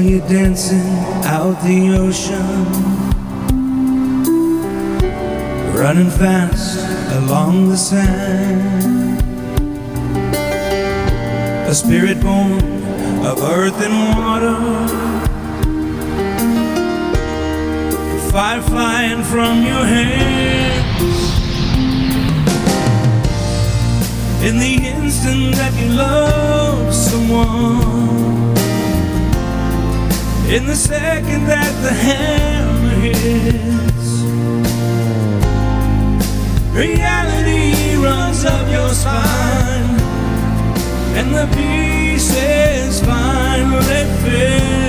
you dancing out the ocean, running fast along the sand. A spirit born of earth and water, fire flying from your hands. In the instant that you love someone in the second that the hammer hits. Reality runs up your spine, and the pieces finally fit.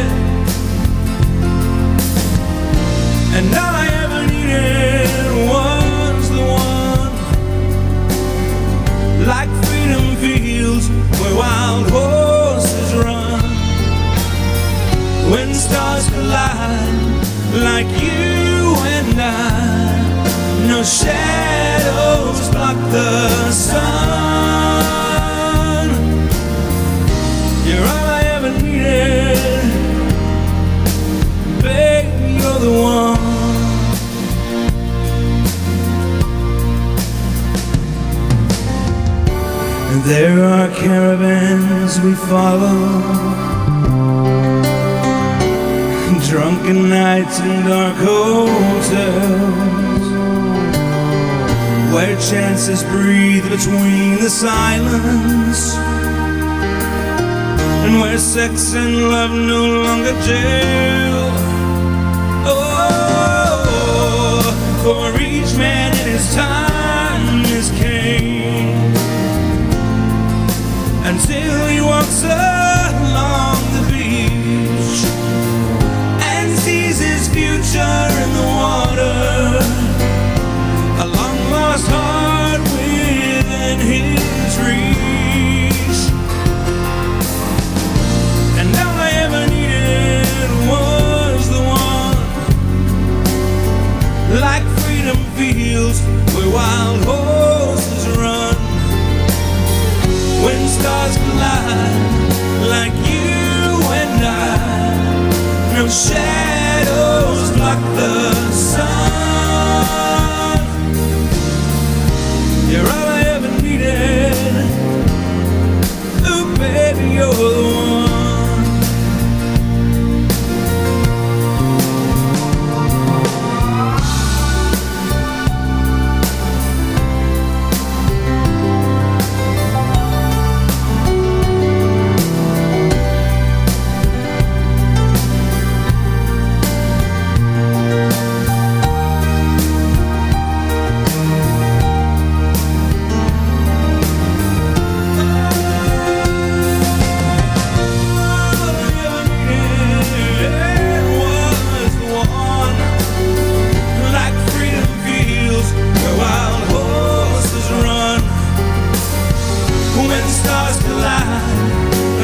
Shadows block the sun. You're all I ever needed, baby. You're the one. And there are caravans we follow drunken nights in dark hotels where chances breathe between the silence. And where sex and love no longer jail. Oh, for each man in his time is king. Until he walks along the beach and sees his future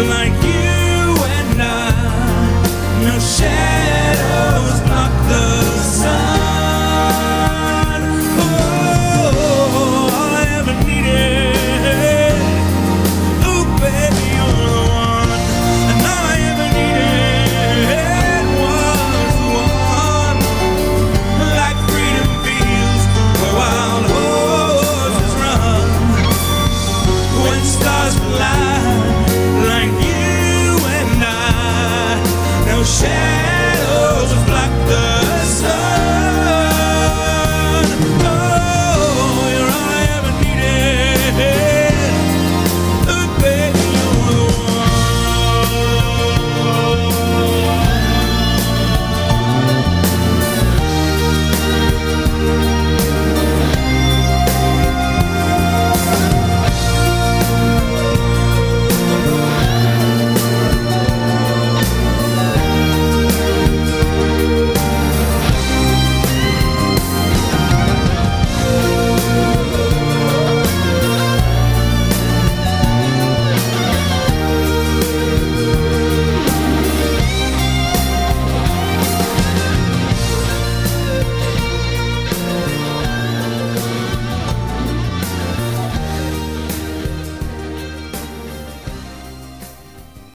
like you.